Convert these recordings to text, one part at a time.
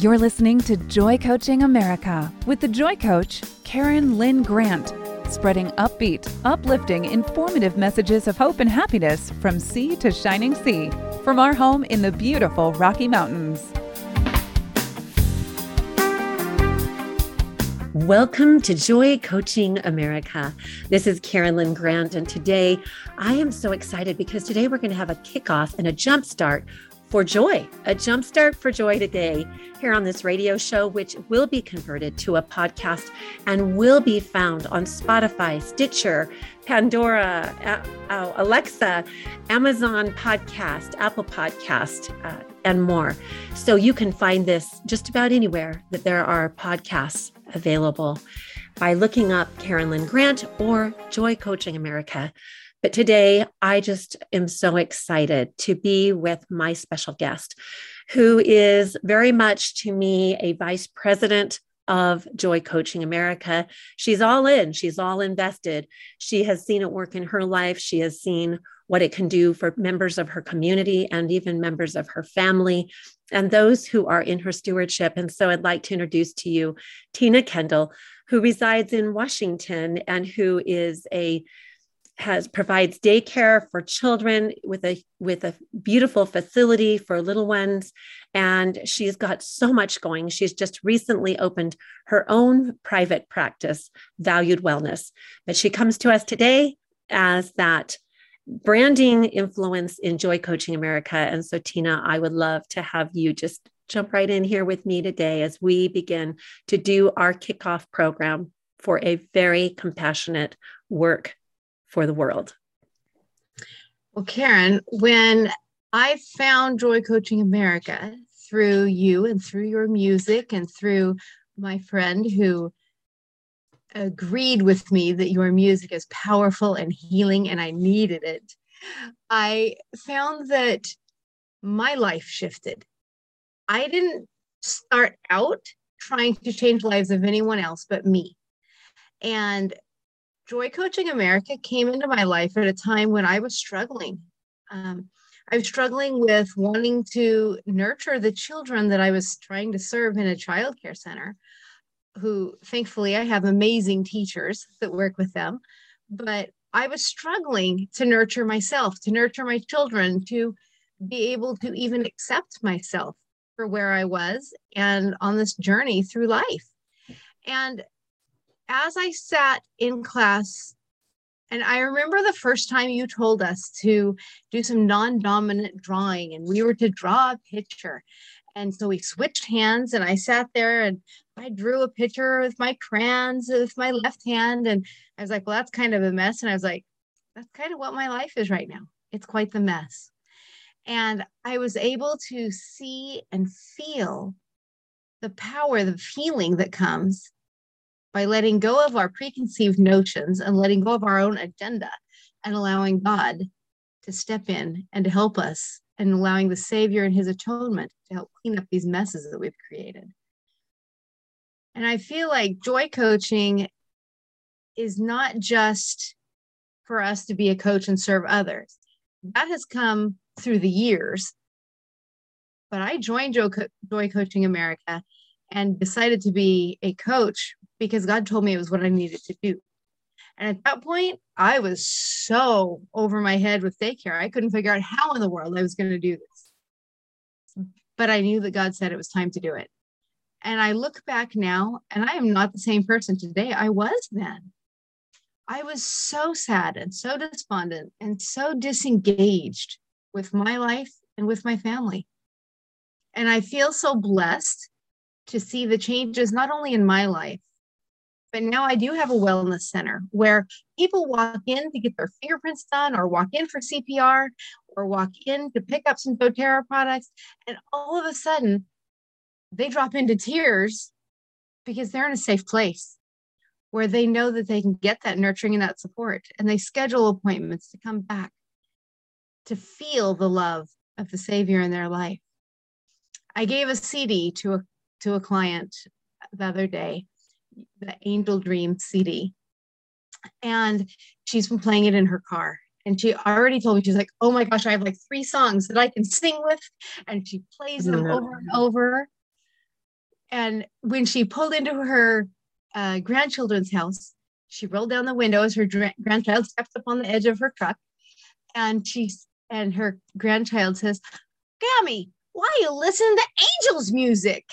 You're listening to Joy Coaching America with the Joy Coach, Karen Lynn Grant, spreading upbeat, uplifting, informative messages of hope and happiness from sea to shining sea from our home in the beautiful Rocky Mountains. Welcome to Joy Coaching America. This is Karen Lynn Grant, and today I am so excited because today we're going to have a kickoff and a jump start for joy, a jumpstart for joy today here on this radio show, which will be converted to a podcast and will be found on Spotify, Stitcher, Pandora, uh, Alexa, Amazon Podcast, Apple Podcast, uh, and more. So you can find this just about anywhere that there are podcasts available by looking up Karen Lynn Grant or Joy Coaching America. But today, I just am so excited to be with my special guest, who is very much to me a vice president of Joy Coaching America. She's all in, she's all invested. She has seen it work in her life. She has seen what it can do for members of her community and even members of her family and those who are in her stewardship. And so I'd like to introduce to you Tina Kendall, who resides in Washington and who is a has provides daycare for children with a with a beautiful facility for little ones. And she's got so much going. She's just recently opened her own private practice valued wellness. But she comes to us today as that branding influence in joy coaching america. And so tina i would love to have you just jump right in here with me today as we begin to do our kickoff program for a very compassionate work for the world? Well, Karen, when I found Joy Coaching America through you and through your music and through my friend who agreed with me that your music is powerful and healing and I needed it, I found that my life shifted. I didn't start out trying to change lives of anyone else but me. And Joy Coaching America came into my life at a time when I was struggling. Um, I was struggling with wanting to nurture the children that I was trying to serve in a childcare center, who thankfully I have amazing teachers that work with them. But I was struggling to nurture myself, to nurture my children, to be able to even accept myself for where I was and on this journey through life. And as I sat in class, and I remember the first time you told us to do some non dominant drawing, and we were to draw a picture. And so we switched hands, and I sat there and I drew a picture with my crayons with my left hand. And I was like, well, that's kind of a mess. And I was like, that's kind of what my life is right now. It's quite the mess. And I was able to see and feel the power, the feeling that comes by letting go of our preconceived notions and letting go of our own agenda and allowing God to step in and to help us and allowing the Savior and his atonement to help clean up these messes that we've created. And I feel like joy coaching is not just for us to be a coach and serve others. That has come through the years. But I joined Joy Coaching America and decided to be a coach because God told me it was what I needed to do. And at that point, I was so over my head with daycare. I couldn't figure out how in the world I was going to do this. But I knew that God said it was time to do it. And I look back now, and I am not the same person today I was then. I was so sad and so despondent and so disengaged with my life and with my family. And I feel so blessed to see the changes, not only in my life, but now I do have a wellness center where people walk in to get their fingerprints done, or walk in for CPR, or walk in to pick up some doTERRA products. And all of a sudden, they drop into tears because they're in a safe place where they know that they can get that nurturing and that support. And they schedule appointments to come back to feel the love of the Savior in their life. I gave a CD to a to a client the other day the Angel Dream CD. And she's been playing it in her car. And she already told me, she's like, oh my gosh, I have like three songs that I can sing with. And she plays them over and over. and when she pulled into her uh, grandchildren's house, she rolled down the window as her dra- grandchild steps up on the edge of her truck, and she and her grandchild says, "Gammy, why are you listening to angels music?"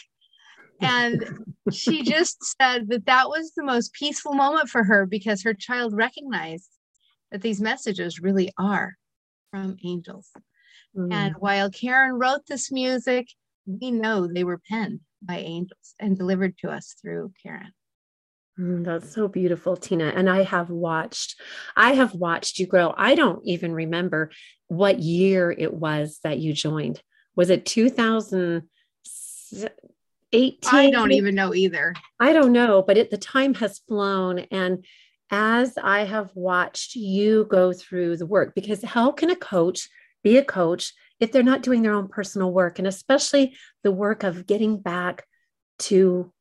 And she just said that that was the most peaceful moment for her because her child recognized that these messages really are from angels. Mm. And while Karen wrote this music, we know they were penned by angels and delivered to us through Karen. Mm, that's so beautiful, Tina. And I have watched, I have watched you grow. I don't even remember what year it was that you joined. Was it 2018? I don't even know either. I don't know, but it, the time has flown. And as I have watched you go through the work, because how can a coach be a coach if they're not doing their own personal work? And especially the work of getting back to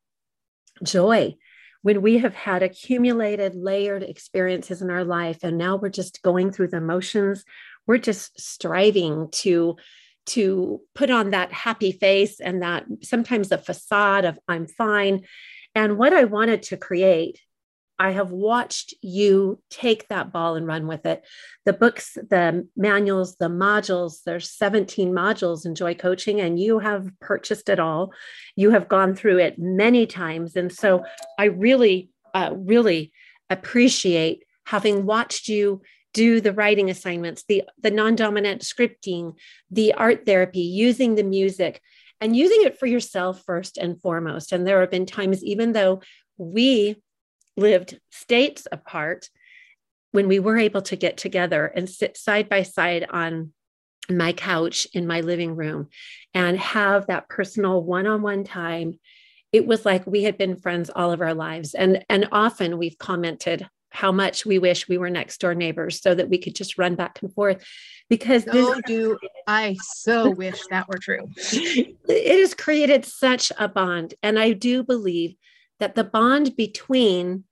joy when we have had accumulated layered experiences in our life and now we're just going through the motions we're just striving to to put on that happy face and that sometimes a facade of i'm fine and what i wanted to create I have watched you take that ball and run with it. The books, the manuals, the modules, there's 17 modules in Joy Coaching, and you have purchased it all. You have gone through it many times. And so I really, uh, really appreciate having watched you do the writing assignments, the, the non dominant scripting, the art therapy, using the music, and using it for yourself first and foremost. And there have been times, even though we lived states apart when we were able to get together and sit side by side on my couch in my living room and have that personal one-on-one time it was like we had been friends all of our lives and and often we've commented how much we wish we were next door neighbors so that we could just run back and forth because so do i so wish that were true it has created such a bond and i do believe that the bond between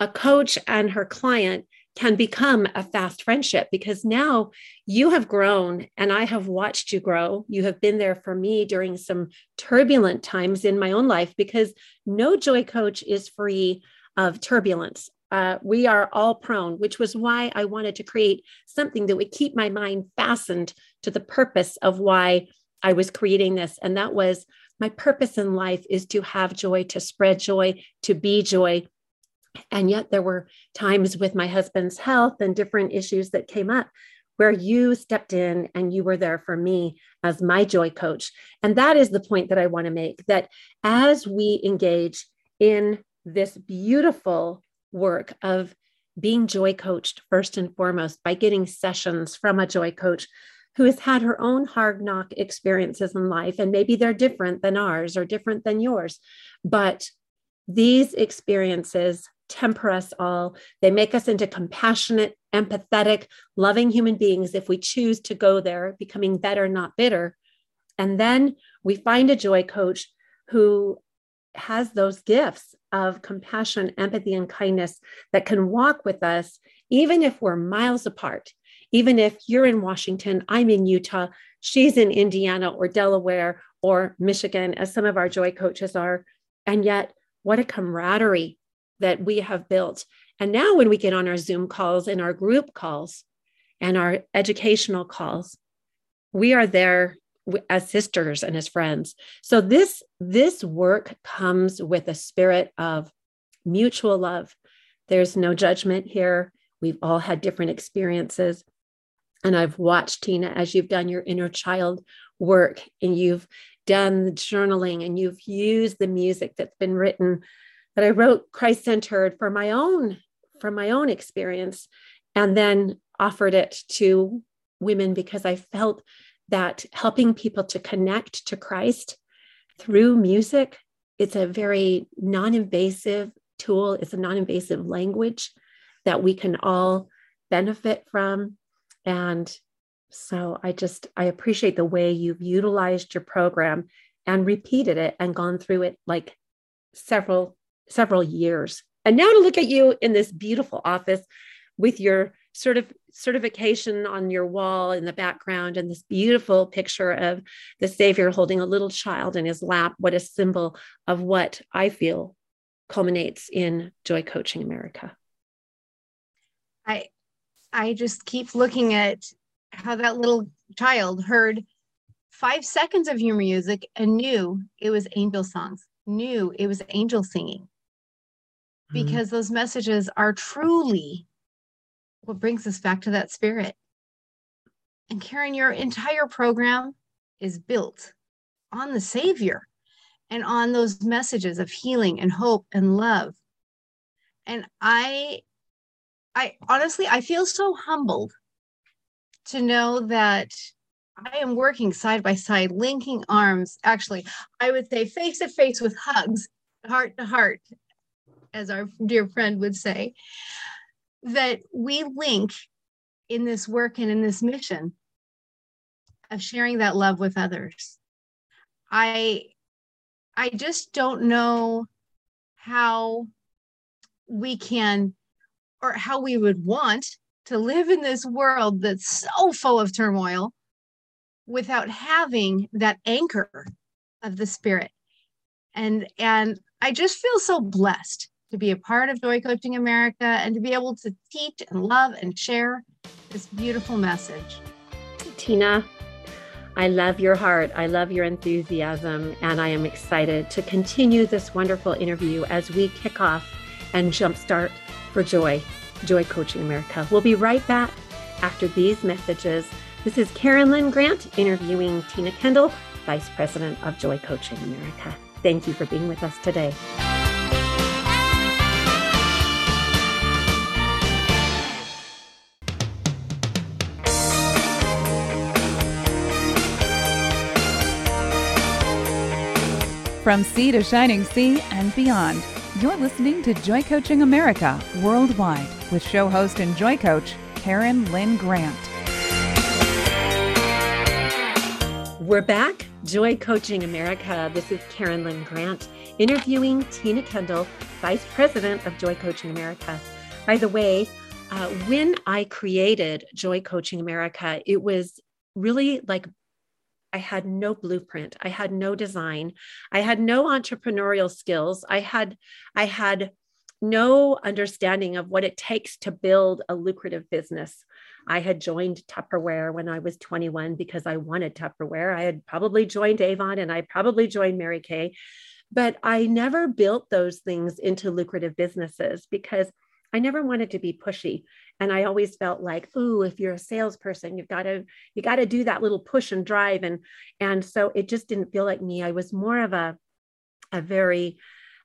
a coach and her client can become a fast friendship because now you have grown and I have watched you grow. You have been there for me during some turbulent times in my own life because no joy coach is free of turbulence. Uh, we are all prone, which was why I wanted to create something that would keep my mind fastened to the purpose of why I was creating this. And that was my purpose in life is to have joy, to spread joy, to be joy. And yet there were times with my husband's health and different issues that came up where you stepped in and you were there for me as my joy coach. And that is the point that I want to make that as we engage in this beautiful work of being joy coached first and foremost by getting sessions from a joy coach who has had her own hard knock experiences in life, and maybe they're different than ours or different than yours. But these experiences temper us all. They make us into compassionate, empathetic, loving human beings if we choose to go there, becoming better, not bitter. And then we find a joy coach who has those gifts of compassion, empathy, and kindness that can walk with us, even if we're miles apart, even if you're in Washington, I'm in Utah, she's in Indiana or Delaware or Michigan, as some of our joy coaches are. And yet, what a camaraderie that we have built. And now, when we get on our Zoom calls and our group calls and our educational calls, we are there as sisters and as friends. So this this work comes with a spirit of mutual love. There's no judgment here. We've all had different experiences. And I've watched Tina as you've done your inner child work and you've done the journaling and you've used the music that's been written that I wrote Christ centered for my own from my own experience and then offered it to women because I felt that helping people to connect to Christ through music it's a very non-invasive tool it's a non-invasive language that we can all benefit from and so I just, I appreciate the way you've utilized your program and repeated it and gone through it like several, several years. And now to look at you in this beautiful office with your sort of certification on your wall in the background and this beautiful picture of the savior holding a little child in his lap. What a symbol of what i feel culminates in joy coaching america. I i just keep looking at how that little child heard five seconds of your music and knew it was angel songs knew it was angel singing. Mm-hmm. because those messages are truly what brings us back to that spirit. And Karen, your entire program is built on the Savior and on those messages of healing and hope and love. And I, I honestly, I feel so humbled to know that I am working side by side, linking arms. Actually, I would say face to face with hugs, heart to heart, as our dear friend would say that we link in this work and in this mission of sharing that love with others. I I just don't know how we can or how we would want to live in this world that's so full of turmoil without having that anchor of the spirit and and i just feel so blessed to be a part of Joy Coaching America and to be able to teach and love and share this beautiful message. Tina, I love your heart. I love your enthusiasm. And I am excited to continue this wonderful interview as we kick off and jumpstart for Joy, Joy Coaching America. We'll be right back after these messages. This is Karen Lynn Grant interviewing Tina Kendall, Vice President of Joy Coaching America. Thank you for being with us today. From sea to shining sea and beyond, you're listening to Joy Coaching America worldwide with show host and joy coach Karen Lynn Grant. We're back, Joy Coaching America. This is Karen Lynn Grant interviewing Tina Kendall, Vice President of Joy Coaching America. By the way, uh, when I created Joy Coaching America, it was really like I had no blueprint. I had no design. I had no entrepreneurial skills. I had I had no understanding of what it takes to build a lucrative business. I had joined Tupperware when I was 21 because I wanted Tupperware. I had probably joined Avon and I probably joined Mary Kay, but I never built those things into lucrative businesses because I never wanted to be pushy. And I always felt like, ooh, if you're a salesperson, you've got to, you got to do that little push and drive. And, and so it just didn't feel like me. I was more of a, a very,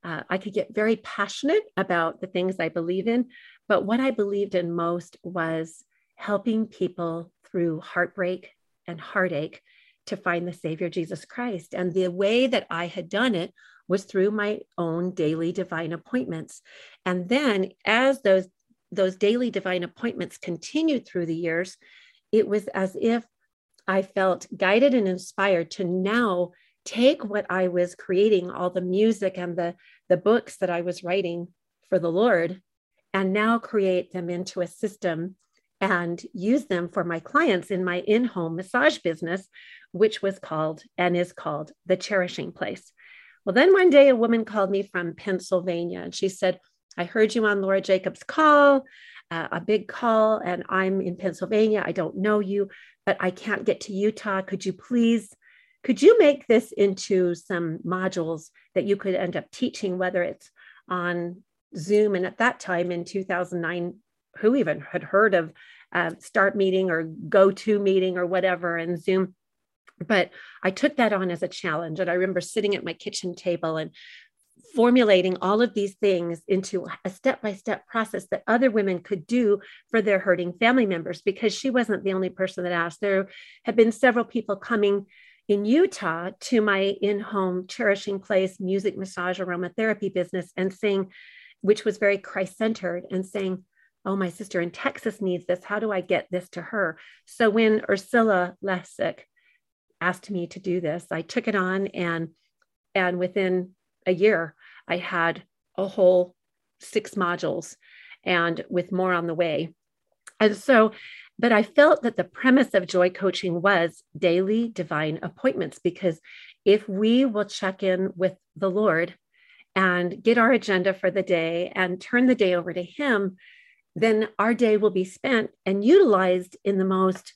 uh, I could get very passionate about the things I believe in. But what I believed in most was helping people through heartbreak and heartache to find the Savior Jesus Christ. And the way that I had done it was through my own daily divine appointments. And then as those those daily divine appointments continued through the years, it was as if I felt guided and inspired to now take what I was creating, all the music and the, the books that I was writing for the Lord, and now create them into a system and use them for my clients in my in home massage business, which was called and is called the Cherishing Place. Well, then one day a woman called me from Pennsylvania and she said, I heard you on Laura Jacobs' call, uh, a big call, and I'm in Pennsylvania. I don't know you, but I can't get to Utah. Could you please? Could you make this into some modules that you could end up teaching, whether it's on Zoom? And at that time in 2009, who even had heard of uh, Start Meeting or Go To Meeting or whatever and Zoom? But I took that on as a challenge. And I remember sitting at my kitchen table and formulating all of these things into a step by step process that other women could do for their hurting family members because she wasn't the only person that asked. There have been several people coming in Utah to my in home cherishing place music massage aromatherapy business and saying, which was very Christ centered, and saying, Oh, my sister in Texas needs this. How do I get this to her? So when Ursula Lessick asked me to do this, I took it on and and within a year, I had a whole six modules and with more on the way. And so, but I felt that the premise of joy coaching was daily divine appointments because if we will check in with the Lord and get our agenda for the day and turn the day over to Him, then our day will be spent and utilized in the most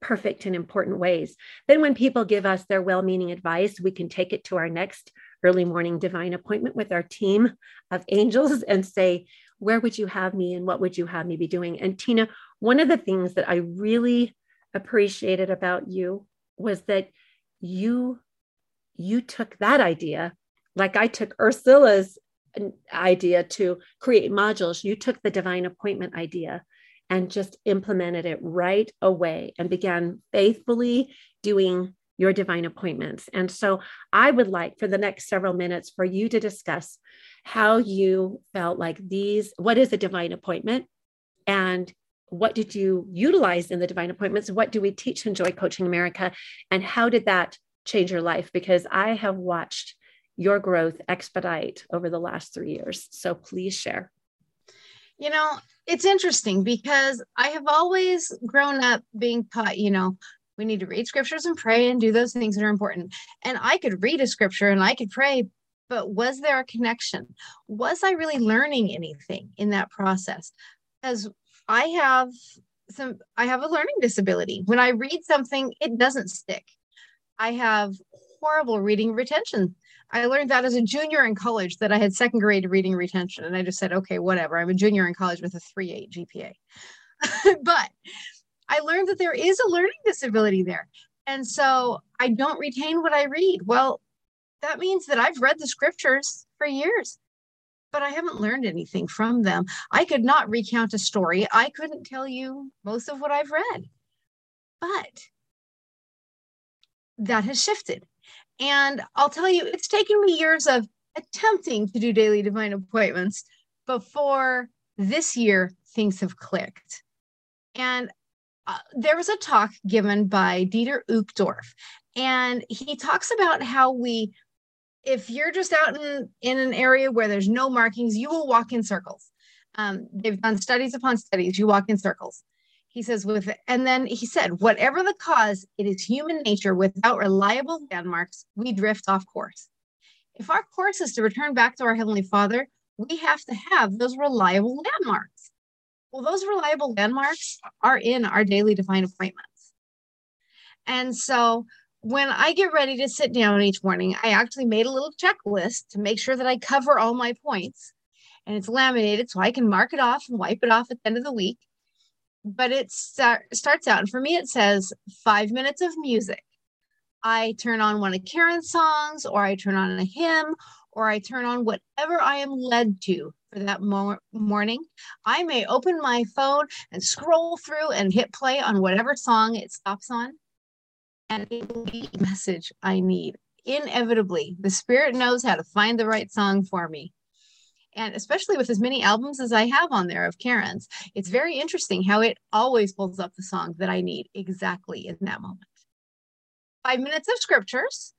perfect and important ways. Then, when people give us their well meaning advice, we can take it to our next early morning divine appointment with our team of angels and say, Where would you have me and what would you have me be doing? And Tina, one of the things that I really appreciated about you was that you you took that idea like I took Ursula's idea to create modules, you took the divine appointment idea and just implemented it right away and began faithfully doing your divine appointments. And so I would like for the next several minutes for you to discuss how you felt like these what is a divine appointment and what did you utilize in the divine appointments? What do we teach in Joy Coaching America? And how did that change your life? Because I have watched your growth expedite over the last three years. So please share. You know, it's interesting because I have always grown up being taught, you know, we need to read scriptures and pray and do those things that are important. And I could read a scripture and I could pray, but was there a connection? Was I really learning anything in that process? Because I have some, I have a learning disability. When I read something, it doesn't stick. I have horrible reading retention I learned that as a junior in college that I had second grade reading retention. And I just said, okay, whatever. I'm a junior in college with a 3.8 GPA. but I learned that there is a learning disability there. And so I don't retain what I read. Well, that means that I've read the scriptures for years, but I haven't learned anything from them. I could not recount a story. I couldn't tell you most of what I've read. But that has shifted. And I'll tell you, it's taken me years of attempting to do daily divine appointments before this year things have clicked. And uh, there was a talk given by Dieter Uchtdorf, and he talks about how we, if you're just out in, in an area where there's no markings, you will walk in circles. Um, they've done studies upon studies, you walk in circles. He says with and then he said whatever the cause it is human nature without reliable landmarks we drift off course. If our course is to return back to our heavenly father we have to have those reliable landmarks well those reliable landmarks are in our daily divine appointments. And so when i get ready to sit down each morning i actually made a little checklist to make sure that i cover all my points. And it's laminated so i can mark it off and wipe it off at the end of the week. But it start, starts out, and for me, it says five minutes of music. I turn on one of Karen's songs, or I turn on a hymn, or I turn on whatever I am led to for that mo- morning. I may open my phone and scroll through and hit play on whatever song it stops on, and it will be the message I need. Inevitably, the Spirit knows how to find the right song for me and especially with as many albums as I have on there of Karen's, it's very interesting how it always pulls up the song that I need exactly in that moment. Five minutes of scriptures.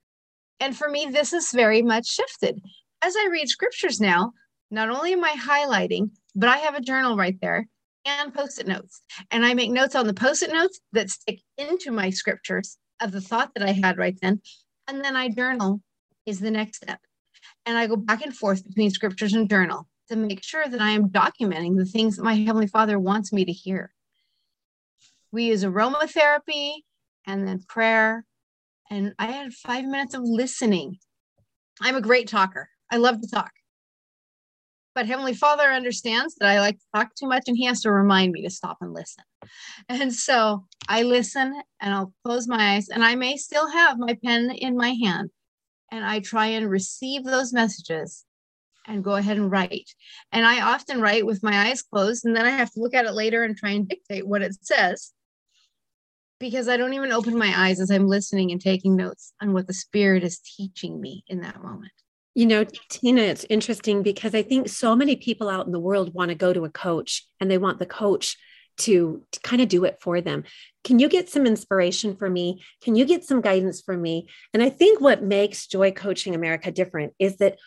And for me, this is very much shifted. As I read scriptures now, not only am I highlighting, but I have a journal right there and post it notes. And I make notes on the post it notes that stick into my scriptures of the thought that I had right then. And then I journal is the next step and I go back and forth between scriptures and journal to make sure that I am documenting the things that my Heavenly Father wants me to hear. We use aromatherapy and then prayer. And I had five minutes of listening. I'm a great talker. I love to talk. But Heavenly Father understands that I like to talk too much and He has to remind me to stop and listen. And so I listen and I'll close my eyes and I may still have my pen in my hand and I try and receive those messages and go ahead and write. And I often write with my eyes closed, and then I have to look at it later and try and dictate what it says because I don't even open my eyes as I'm listening and taking notes on what the Spirit is teaching me in that moment. You know, Tina, it's interesting because I think so many people out in the world want to go to a coach and they want the coach to, to kind of do it for them. Can you get some inspiration for me? Can you get some guidance for me? And I think what makes Joy Coaching America different is that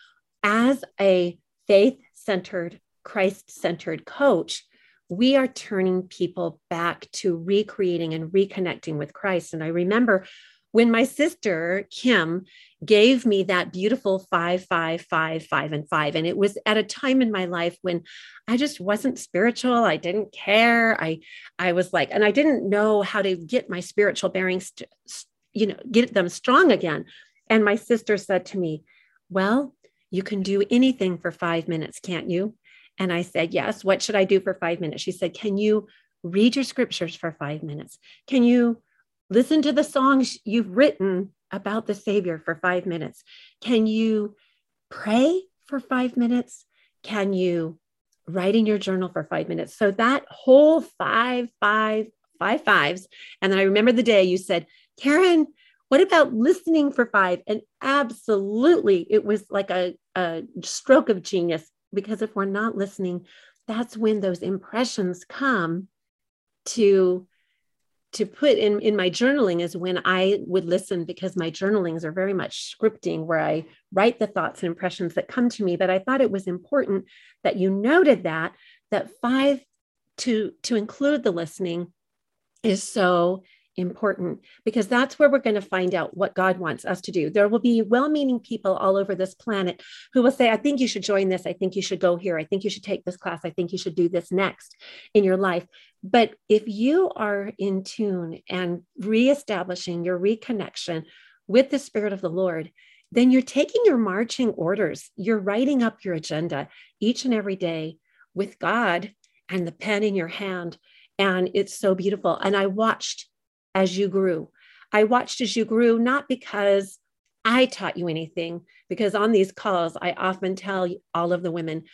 as a faith centered, Christ centered coach, we are turning people back to recreating and reconnecting with Christ. And I remember when my sister Kim gave me that beautiful five, five, five, five, and five. And it was at a time in my life when I just wasn't spiritual. I didn't care. I, I was like, and I didn't know how to get my spiritual bearings, you know, get them strong again. And my sister said to me, Well, you can do anything for five minutes, can't you? And I said, Yes. What should I do for five minutes? She said, Can you read your scriptures for five minutes? Can you listen to the songs you've written about the Savior for five minutes? Can you pray for five minutes? Can you write in your journal for five minutes? So that whole five, five, five fives. And then I remember the day you said, Karen, what about listening for five? And absolutely, it was like a, a stroke of genius because if we're not listening, that's when those impressions come to to put in in my journaling is when I would listen because my journalings are very much scripting where I write the thoughts and impressions that come to me. But I thought it was important that you noted that that five to to include the listening is so important because that's where we're going to find out what God wants us to do. There will be well meaning people all over this planet who will say, I think you should join this. I think you should go here. I think you should take this class. I think you should do this next in your life. But if you are in tune and reestablishing your reconnection with the Spirit of the Lord, then you're taking your marching orders. You're writing up your agenda each and every day with God and the pen in your hand. And it's so beautiful. And I watched as you grew. I watched as you grew, not because I taught you anything, because on these calls, I often tell all of the women,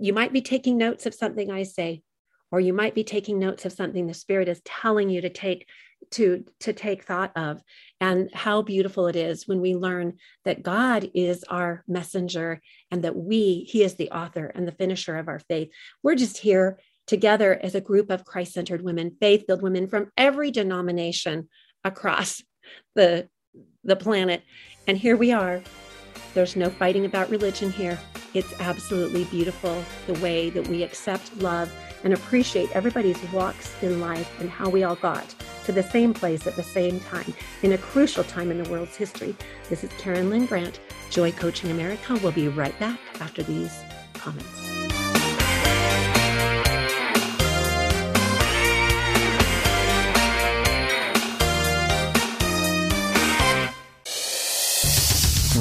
you might be taking notes of something I say, or you might be taking notes of something the Spirit is telling you to take to to take thought of and how beautiful it is when we learn that God is our messenger and that we he is the author and the finisher of our faith we're just here together as a group of Christ centered women, faith filled women from every denomination across the, the planet. And here we are. There's no fighting about religion here. It's absolutely beautiful the way that we accept, love, and appreciate everybody's walks in life and how we all got to the same place at the same time in a crucial time in the world's history. This is Karen Lynn Grant, Joy Coaching America. We'll be right back after these comments.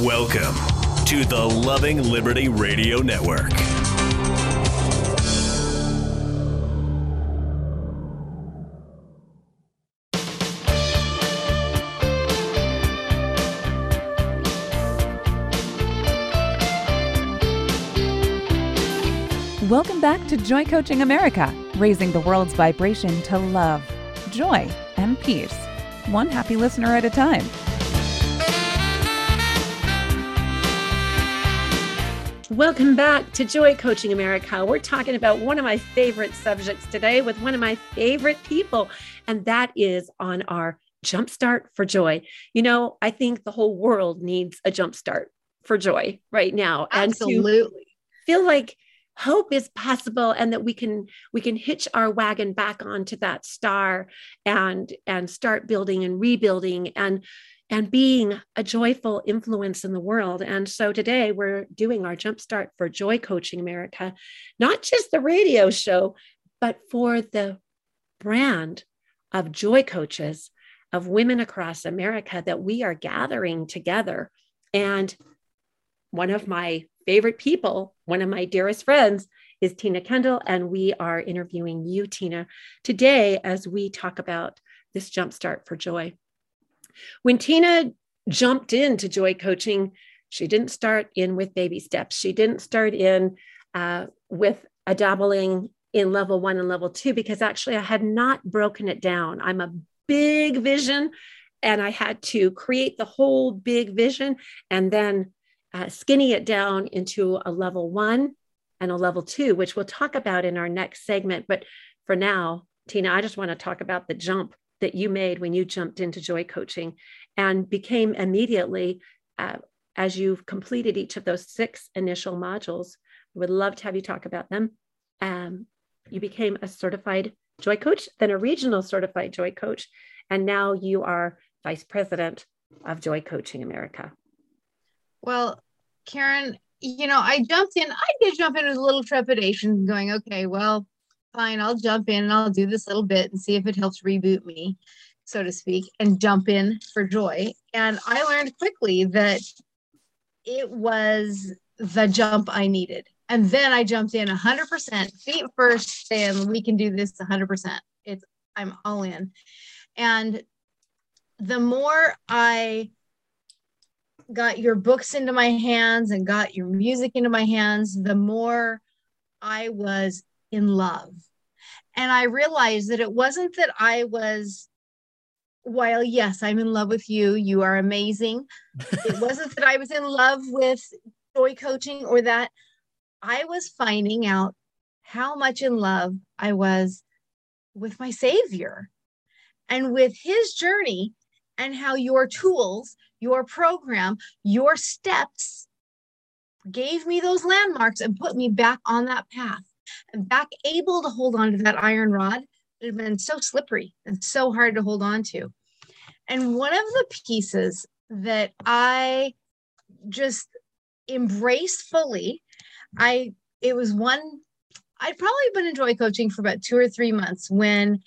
Welcome to the Loving Liberty Radio Network. Welcome back to Joy Coaching America, raising the world's vibration to love, joy, and peace, one happy listener at a time. Welcome back to Joy Coaching America. We're talking about one of my favorite subjects today with one of my favorite people, and that is on our jumpstart for joy. You know, I think the whole world needs a jumpstart for joy right now. Absolutely. Feel like hope is possible and that we can we can hitch our wagon back onto that star and and start building and rebuilding and and being a joyful influence in the world. And so today we're doing our Jumpstart for Joy Coaching America, not just the radio show, but for the brand of joy coaches, of women across America that we are gathering together. And one of my favorite people, one of my dearest friends, is Tina Kendall. And we are interviewing you, Tina, today as we talk about this Jumpstart for Joy. When Tina jumped into joy coaching, she didn't start in with baby steps. She didn't start in uh, with a dabbling in level one and level two because actually I had not broken it down. I'm a big vision and I had to create the whole big vision and then uh, skinny it down into a level one and a level two, which we'll talk about in our next segment. But for now, Tina, I just want to talk about the jump that you made when you jumped into joy coaching and became immediately uh, as you've completed each of those six initial modules would love to have you talk about them um, you became a certified joy coach, then a regional certified joy coach, and now you are vice president of Joy Coaching America. Well, Karen, you know, I jumped in. I did jump in with a little trepidation, going, okay, well, fine, I'll jump in and I'll do this little bit and see if it helps reboot me, so to speak, and jump in for joy. And I learned quickly that it was the jump I needed. And then I jumped in 100% feet first, saying, we can do this 100%. It's, I'm all in. And the more I got your books into my hands and got your music into my hands, the more I was in love. And I realized that it wasn't that I was, while yes, I'm in love with you, you are amazing. it wasn't that I was in love with joy coaching or that I was finding out how much in love I was with my Savior and with his journey and how your tools your program, your steps gave me those landmarks and put me back on that path and back able to hold on to that iron rod that had been so slippery and so hard to hold on to. And one of the pieces that I just embraced fully, I it was one I'd probably been in joy coaching for about two or three months when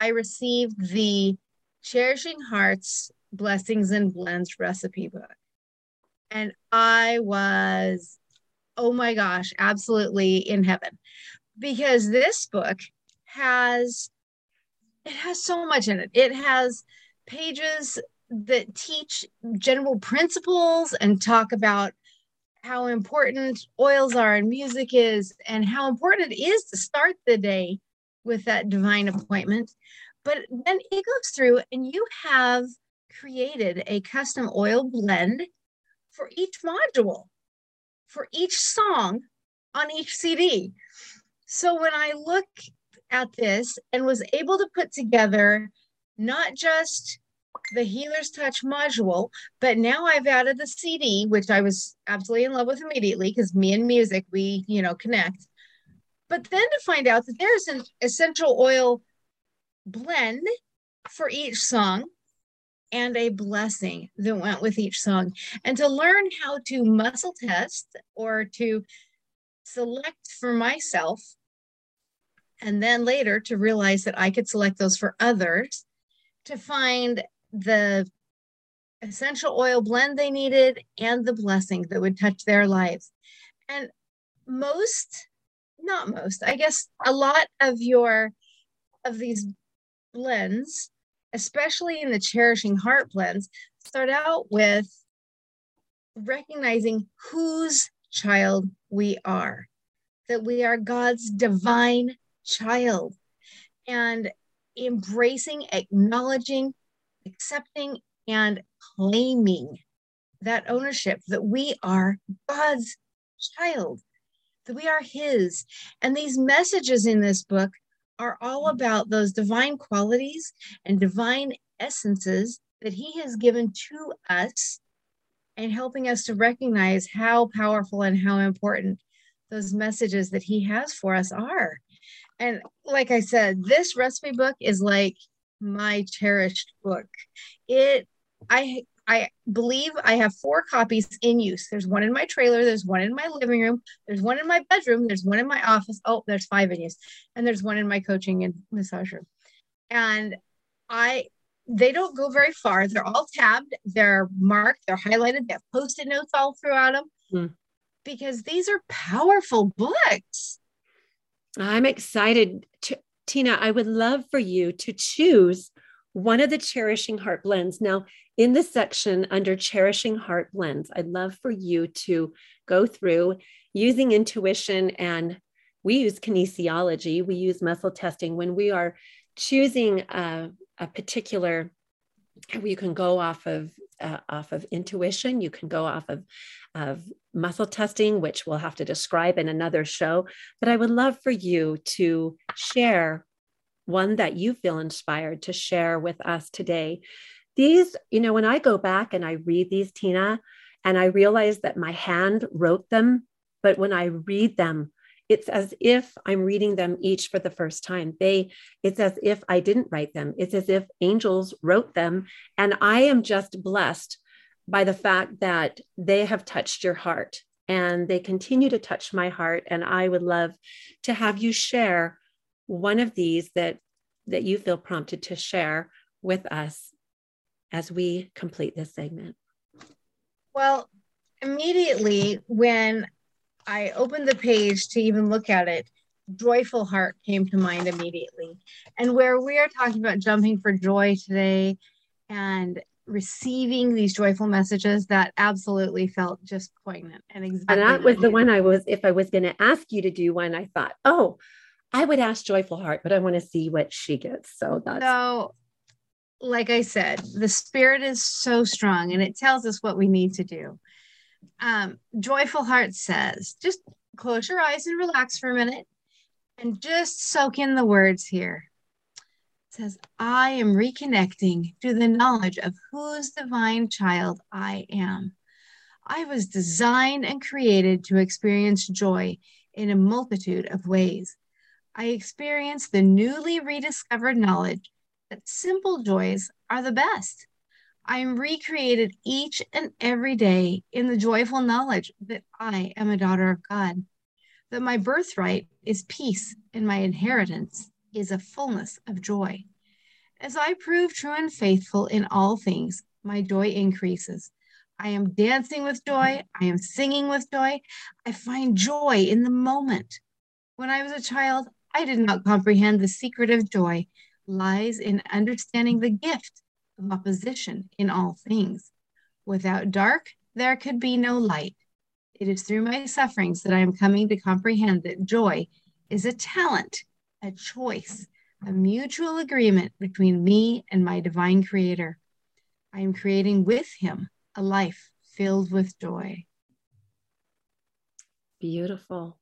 I received the Cherishing Hearts Blessings and Blends recipe book. And I was, oh my gosh, absolutely in heaven because this book has it has so much in it. It has pages that teach general principles and talk about how important oils are and music is and how important it is to start the day with that divine appointment. But then it goes through and you have created a custom oil blend for each module, for each song on each CD. So when I look at this and was able to put together not just the Healer's Touch module, but now I've added the CD, which I was absolutely in love with immediately because me and music, we, you know, connect. But then to find out that there's an essential oil blend for each song and a blessing that went with each song. And to learn how to muscle test or to select for myself, and then later to realize that I could select those for others, to find the essential oil blend they needed and the blessing that would touch their lives. And most, not most, I guess a lot of your of these blends especially in the cherishing heart blends, start out with recognizing whose child we are, that we are God's divine child, and embracing, acknowledging, accepting, and claiming that ownership that we are God's child, that we are His. And these messages in this book are all about those divine qualities and divine essences that He has given to us and helping us to recognize how powerful and how important those messages that He has for us are. And like I said, this recipe book is like my cherished book. It, I I believe I have four copies in use. There's one in my trailer, there's one in my living room, there's one in my bedroom, there's one in my office. Oh, there's five in use. And there's one in my coaching and massage room. And I they don't go very far. They're all tabbed, they're marked, they're highlighted, they have post-it notes all throughout them. Mm. Because these are powerful books. I'm excited to Tina, I would love for you to choose one of the Cherishing Heart blends. Now, in the section under Cherishing Heart blends, I'd love for you to go through using intuition and we use kinesiology, we use muscle testing when we are choosing a, a particular you can go off of uh, off of intuition. You can go off of of muscle testing which we'll have to describe in another show. But i would love for you to share one that you feel inspired to share with us today. These, you know, when I go back and I read these, Tina, and I realize that my hand wrote them, but when I read them, it's as if I'm reading them each for the first time. They, it's as if I didn't write them. It's as if angels wrote them. And I am just blessed by the fact that they have touched your heart and they continue to touch my heart. And I would love to have you share one of these that that you feel prompted to share with us as we complete this segment. Well, immediately when I opened the page to even look at it, Joyful Heart came to mind immediately. And where we are talking about jumping for joy today and receiving these joyful messages, that absolutely felt just poignant and exactly. And that was the one I was, if I was going to ask you to do one, I thought, oh, I would ask Joyful Heart, but I want to see what she gets. So that's so like I said, the spirit is so strong and it tells us what we need to do um, Joyful Heart says, just close your eyes and relax for a minute and just soak in the words here. It says, I am reconnecting to the knowledge of whose divine child I am. I was designed and created to experience joy in a multitude of ways. I experience the newly rediscovered knowledge that simple joys are the best. I am recreated each and every day in the joyful knowledge that I am a daughter of God, that my birthright is peace and my inheritance is a fullness of joy. As I prove true and faithful in all things, my joy increases. I am dancing with joy. I am singing with joy. I find joy in the moment. When I was a child, I did not comprehend the secret of joy lies in understanding the gift of opposition in all things. Without dark, there could be no light. It is through my sufferings that I am coming to comprehend that joy is a talent, a choice, a mutual agreement between me and my divine creator. I am creating with him a life filled with joy. Beautiful.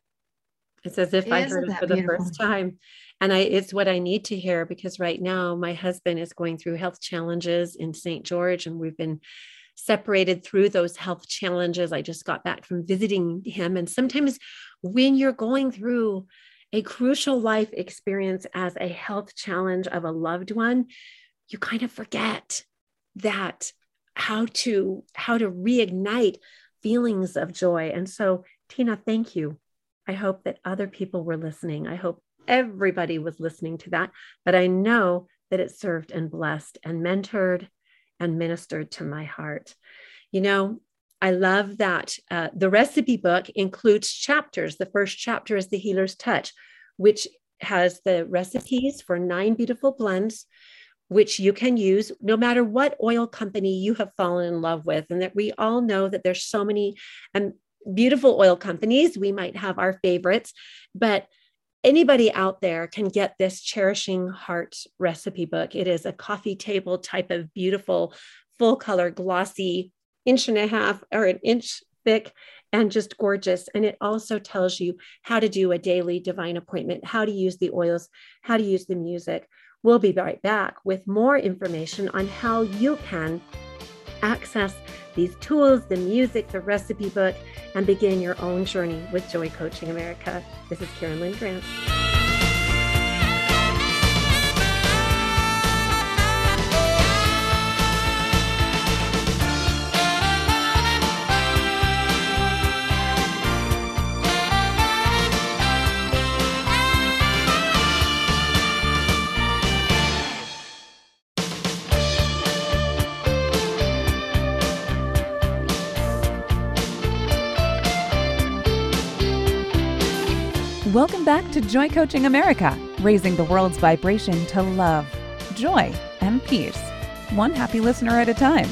It's as if I heard it for the beautiful? first time. And I it's what I need to hear because right now my husband is going through health challenges in St. George and we've been separated through those health challenges. I just got back from visiting him and sometimes when you're going through a crucial life experience as a health challenge of a loved one, you kind of forget that how to how to reignite feelings of joy. And so Tina, thank you I hope that other people were listening. I hope everybody was listening to that, but I know that it served and blessed and mentored and ministered to my heart. You know, I love that uh, the recipe book includes chapters. The first chapter is The Healer's Touch, which has the recipes for nine beautiful blends, which you can use no matter what oil company you have fallen in love with. And that we all know that there's so many and beautiful oil companies. We might have our favorites, but anybody out there can get this Cherishing Heart recipe book. It is a coffee table type of beautiful, full color, glossy, inch and a half or an inch thick and just gorgeous. And it also tells you how to do a daily divine appointment, how to use the oils, how to use the music. We'll be right back with more information on how you can access these tools, the music, the recipe book, and begin your own journey with Joy Coaching America. This is Karen Lynn Grant. To Joy Coaching America, raising the world's vibration to love, joy, and peace, one happy listener at a time.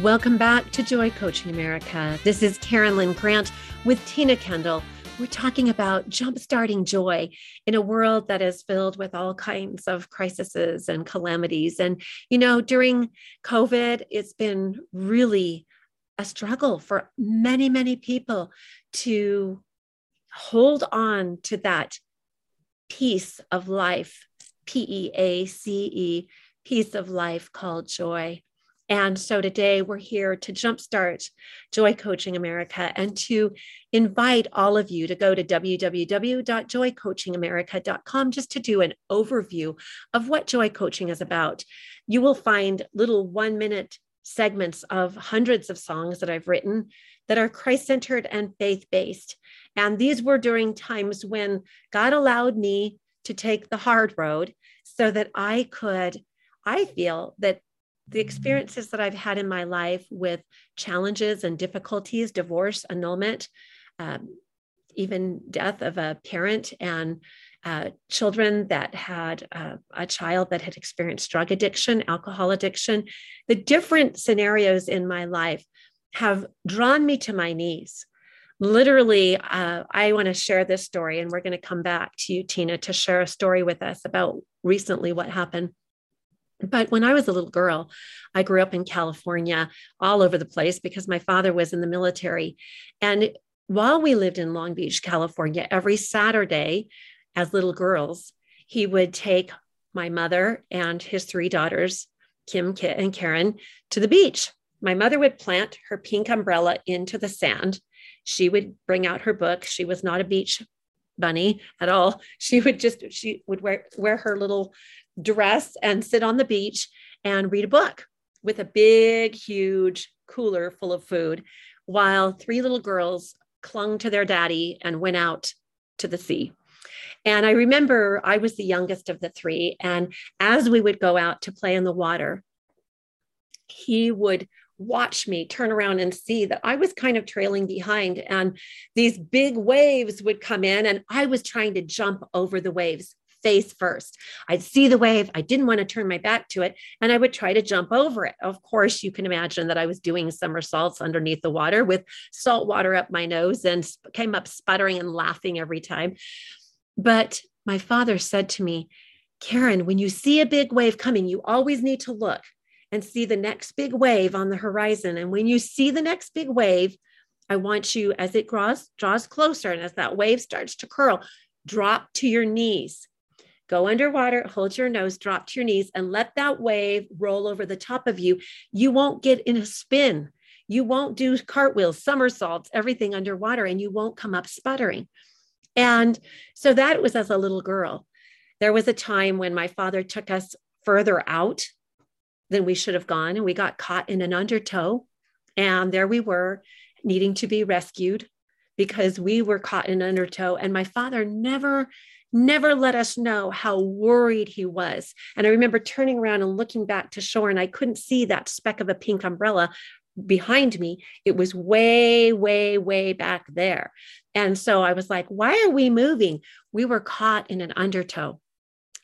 Welcome back to Joy Coaching America. This is Karen Lynn Grant with Tina Kendall. We're talking about jumpstarting joy in a world that is filled with all kinds of crises and calamities. And, you know, during COVID, it's been really a struggle for many, many people to hold on to that peace of life, P E A C E, peace of life called joy. And so today we're here to jumpstart Joy Coaching America and to invite all of you to go to www.joycoachingamerica.com just to do an overview of what Joy Coaching is about. You will find little one minute segments of hundreds of songs that I've written that are Christ centered and faith based. And these were during times when God allowed me to take the hard road so that I could, I feel that the experiences that I've had in my life with challenges and difficulties, divorce, annulment, um, even death of a parent, and uh, children that had uh, a child that had experienced drug addiction, alcohol addiction, the different scenarios in my life have drawn me to my knees. Literally, uh, I want to share this story, and we're going to come back to you, Tina, to share a story with us about recently what happened. But when I was a little girl, I grew up in California, all over the place because my father was in the military. And while we lived in Long Beach, California, every Saturday, as little girls, he would take my mother and his three daughters, Kim, Kit, and Karen, to the beach. My mother would plant her pink umbrella into the sand. She would bring out her book. She was not a beach bunny at all. She would just, she would wear, wear her little dress and sit on the beach and read a book with a big, huge cooler full of food while three little girls clung to their daddy and went out to the sea. And I remember I was the youngest of the three. And as we would go out to play in the water, he would watch me turn around and see that I was kind of trailing behind. And these big waves would come in, and I was trying to jump over the waves face first. I'd see the wave. I didn't want to turn my back to it. And I would try to jump over it. Of course, you can imagine that I was doing somersaults underneath the water with salt water up my nose and came up sputtering and laughing every time. But my father said to me, Karen, when you see a big wave coming, you always need to look and see the next big wave on the horizon. And when you see the next big wave, I want you, as it draws, draws closer and as that wave starts to curl, drop to your knees Go underwater, hold your nose, drop to your knees, and let that wave roll over the top of you. You won't get in a spin. You won't do cartwheels, somersaults, everything underwater, and you won't come up sputtering. And so that was as a little girl. There was a time when my father took us further out than we should have gone, and we got caught in an undertow. And there we were, needing to be rescued because we were caught in an undertow. And my father never never let us know how worried he was. And I remember turning around and looking back to shore, and I couldn't see that speck of a pink umbrella behind me. It was way, way, way back there. And so I was like, why are we moving? We were caught in an undertow.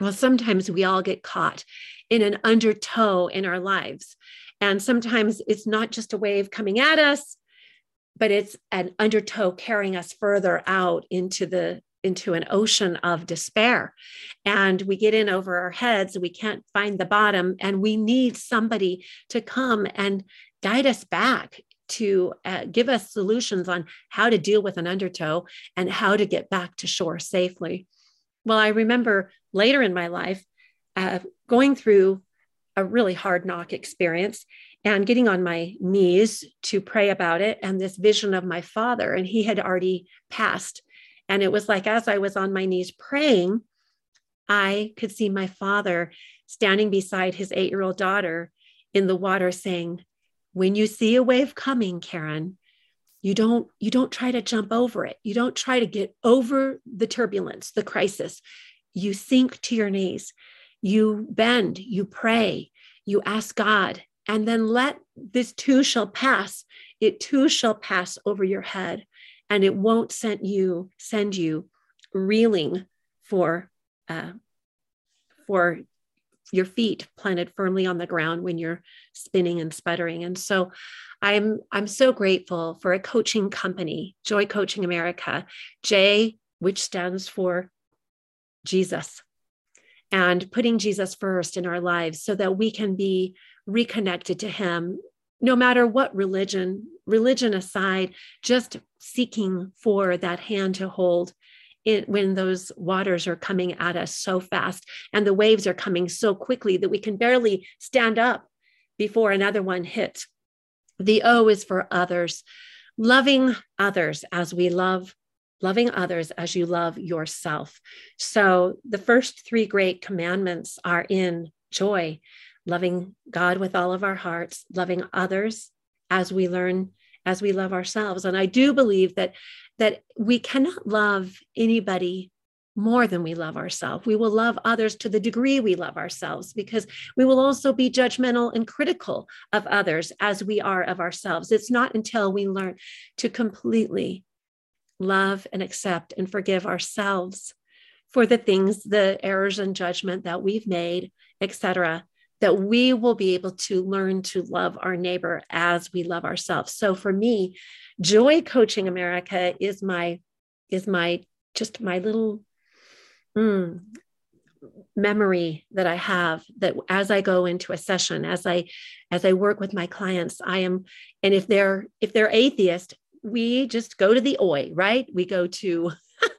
Well, sometimes we all get caught in an undertow in our lives. And sometimes it's not just a wave coming at us, but it's an undertow carrying us further out into the into an ocean of despair and we get in over our heads we can't find the bottom and we need somebody to come and guide us back to uh, give us solutions on how to deal with an undertow and how to get back to shore safely. Well i remember later in my life uh, going through a really hard knock experience and getting on my knees to pray about it and this vision of my father and he had already passed. And it was like as I was on my knees praying, I could see my father standing beside his eight year old daughter in the water saying, When you see a wave coming, Karen, you don't you don't try to jump over it. You don't try to get over the turbulence the crisis. You sink to your knees. You bend you pray you ask god and then let this too shall pass. It too shall pass over your head and it won't send you send you reeling for uh, for your feet planted firmly on the ground when you're spinning and sputtering. And so i'm i'm so grateful for a coaching company joy coaching america j which stands for jesus and putting jesus first in our lives so that we can be reconnected to him no matter what religion, religion aside, just seeking for that hand to hold it when those waters are coming at us so fast and the waves are coming so quickly that we can barely stand up before another one hits. The O is for others, loving others as we love, loving others as you love yourself. So the first three great commandments are in joy, loving God with all of our hearts, loving others as we learn as we love ourselves and i do believe that that we cannot love anybody more than we love ourselves. We will love others to the degree we love ourselves because we will also be judgmental and critical of others as we are of ourselves. It's not until we learn to completely love and accept and forgive ourselves for the things, the errors and judgment that we've made, etc., that we will be able to learn to love our neighbor as we love ourselves. So for me, Joy Coaching America is my is my just my little mm, memory that I have that as I go into a session, as I as I work with my clients, I am, and if they're if they're atheist, we just go to the oi, right? We go to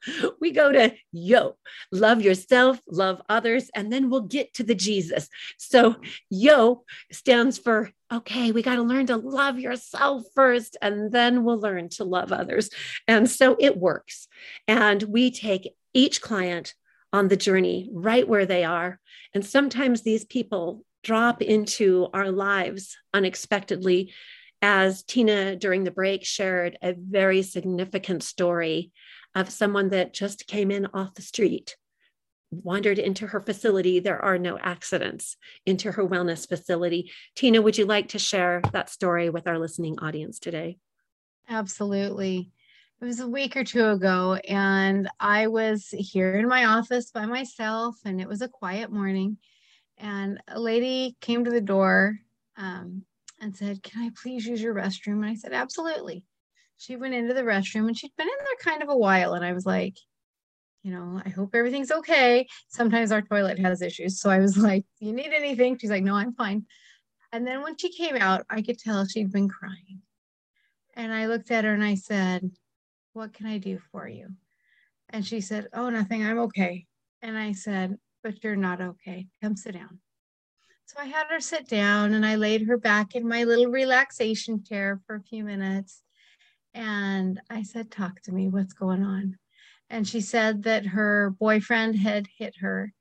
we go to yo, love yourself, love others, and then we'll get to the Jesus. So, yo stands for okay, we got to learn to love yourself first, and then we'll learn to love others. And so it works. And we take each client on the journey right where they are. And sometimes these people drop into our lives unexpectedly. As Tina during the break shared a very significant story of someone that just came in off the street, wandered into her facility. There are no accidents into her wellness facility. Tina, would you like to share that story with our listening audience today? Absolutely it was a week or two ago and i was here in my office by myself and it was a quiet morning and a lady came to the door um, and said can i please use your restroom and i said absolutely she went into the restroom and she'd been in there kind of a while and i was like you know i hope everything's okay sometimes our toilet has issues so i was like you need anything she's like no i'm fine and then when she came out i could tell she'd been crying and i looked at her and i said what can I do for you? And she said, Oh, nothing. I'm okay. And I said, But you're not okay. Come sit down. So I had her sit down and I laid her back in my little relaxation chair for a few minutes. And I said, Talk to me. What's going on? And she said that her boyfriend had hit her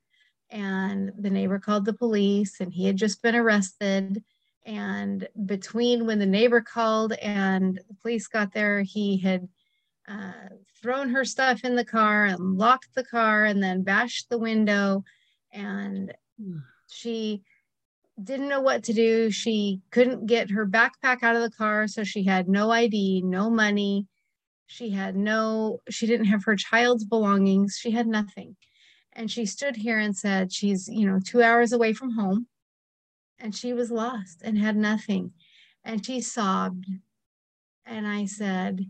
and the neighbor called the police and he had just been arrested. And between when the neighbor called and the police got there, he had uh, thrown her stuff in the car and locked the car and then bashed the window. And she didn't know what to do. She couldn't get her backpack out of the car. So she had no ID, no money. She had no, she didn't have her child's belongings. She had nothing. And she stood here and said, She's, you know, two hours away from home. And she was lost and had nothing. And she sobbed. And I said,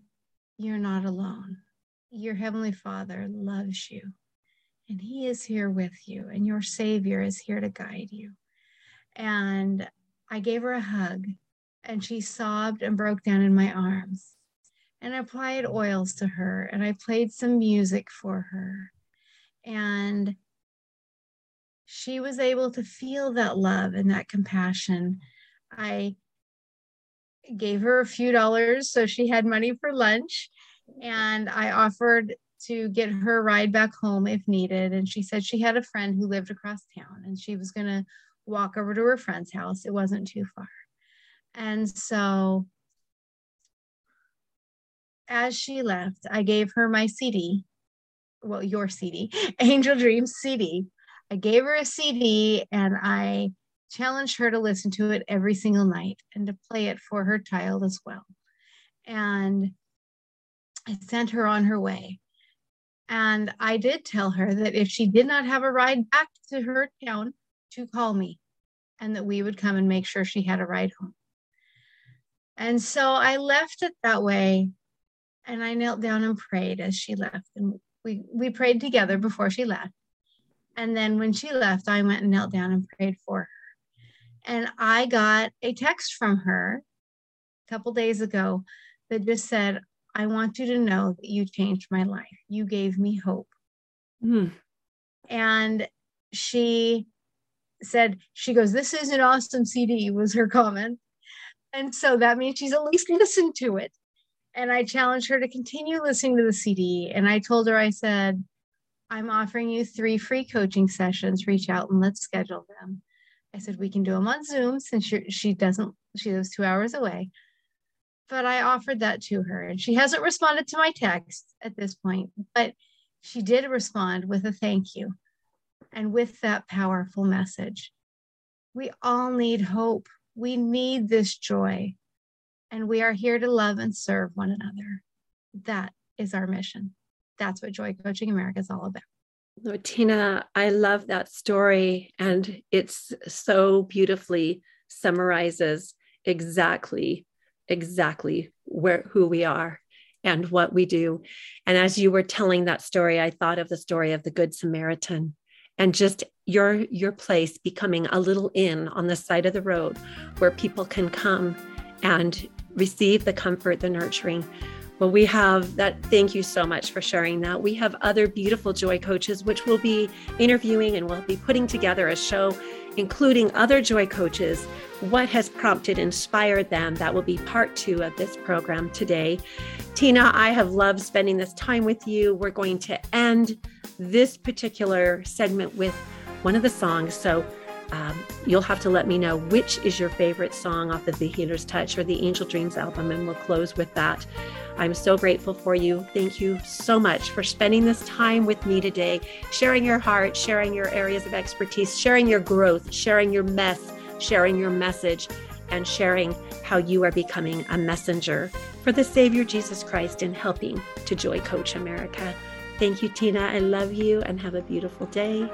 you're not alone. Your Heavenly Father loves you, and He is here with you, and your Savior is here to guide you. And I gave her a hug, and she sobbed and broke down in my arms. And I applied oils to her, and I played some music for her. And she was able to feel that love and that compassion. I gave her a few dollars so she had money for lunch and i offered to get her a ride back home if needed and she said she had a friend who lived across town and she was going to walk over to her friend's house it wasn't too far and so as she left i gave her my cd well your cd angel dreams cd i gave her a cd and i challenged her to listen to it every single night and to play it for her child as well. And I sent her on her way. And I did tell her that if she did not have a ride back to her town, to call me and that we would come and make sure she had a ride home. And so I left it that way. And I knelt down and prayed as she left. And we, we prayed together before she left. And then when she left, I went and knelt down and prayed for her. And I got a text from her a couple days ago that just said, I want you to know that you changed my life. You gave me hope. Mm. And she said, she goes, This is an awesome CD, was her comment. And so that means she's at least listened to it. And I challenged her to continue listening to the CD. And I told her, I said, I'm offering you three free coaching sessions. Reach out and let's schedule them. I said, we can do them on Zoom since she doesn't, she lives two hours away. But I offered that to her and she hasn't responded to my text at this point, but she did respond with a thank you and with that powerful message. We all need hope. We need this joy. And we are here to love and serve one another. That is our mission. That's what Joy Coaching America is all about. Tina, I love that story. And it's so beautifully summarizes exactly, exactly where who we are and what we do. And as you were telling that story, I thought of the story of the Good Samaritan and just your your place becoming a little inn on the side of the road where people can come and receive the comfort, the nurturing. Well, we have that. Thank you so much for sharing that. We have other beautiful joy coaches, which we'll be interviewing and we'll be putting together a show, including other joy coaches. What has prompted, inspired them? That will be part two of this program today. Tina, I have loved spending this time with you. We're going to end this particular segment with one of the songs. So um, you'll have to let me know which is your favorite song off of the Healer's Touch or the Angel Dreams album, and we'll close with that. I'm so grateful for you. Thank you so much for spending this time with me today, sharing your heart, sharing your areas of expertise, sharing your growth, sharing your mess, sharing your message, and sharing how you are becoming a messenger for the Savior Jesus Christ and helping to Joy Coach America. Thank you, Tina. I love you and have a beautiful day.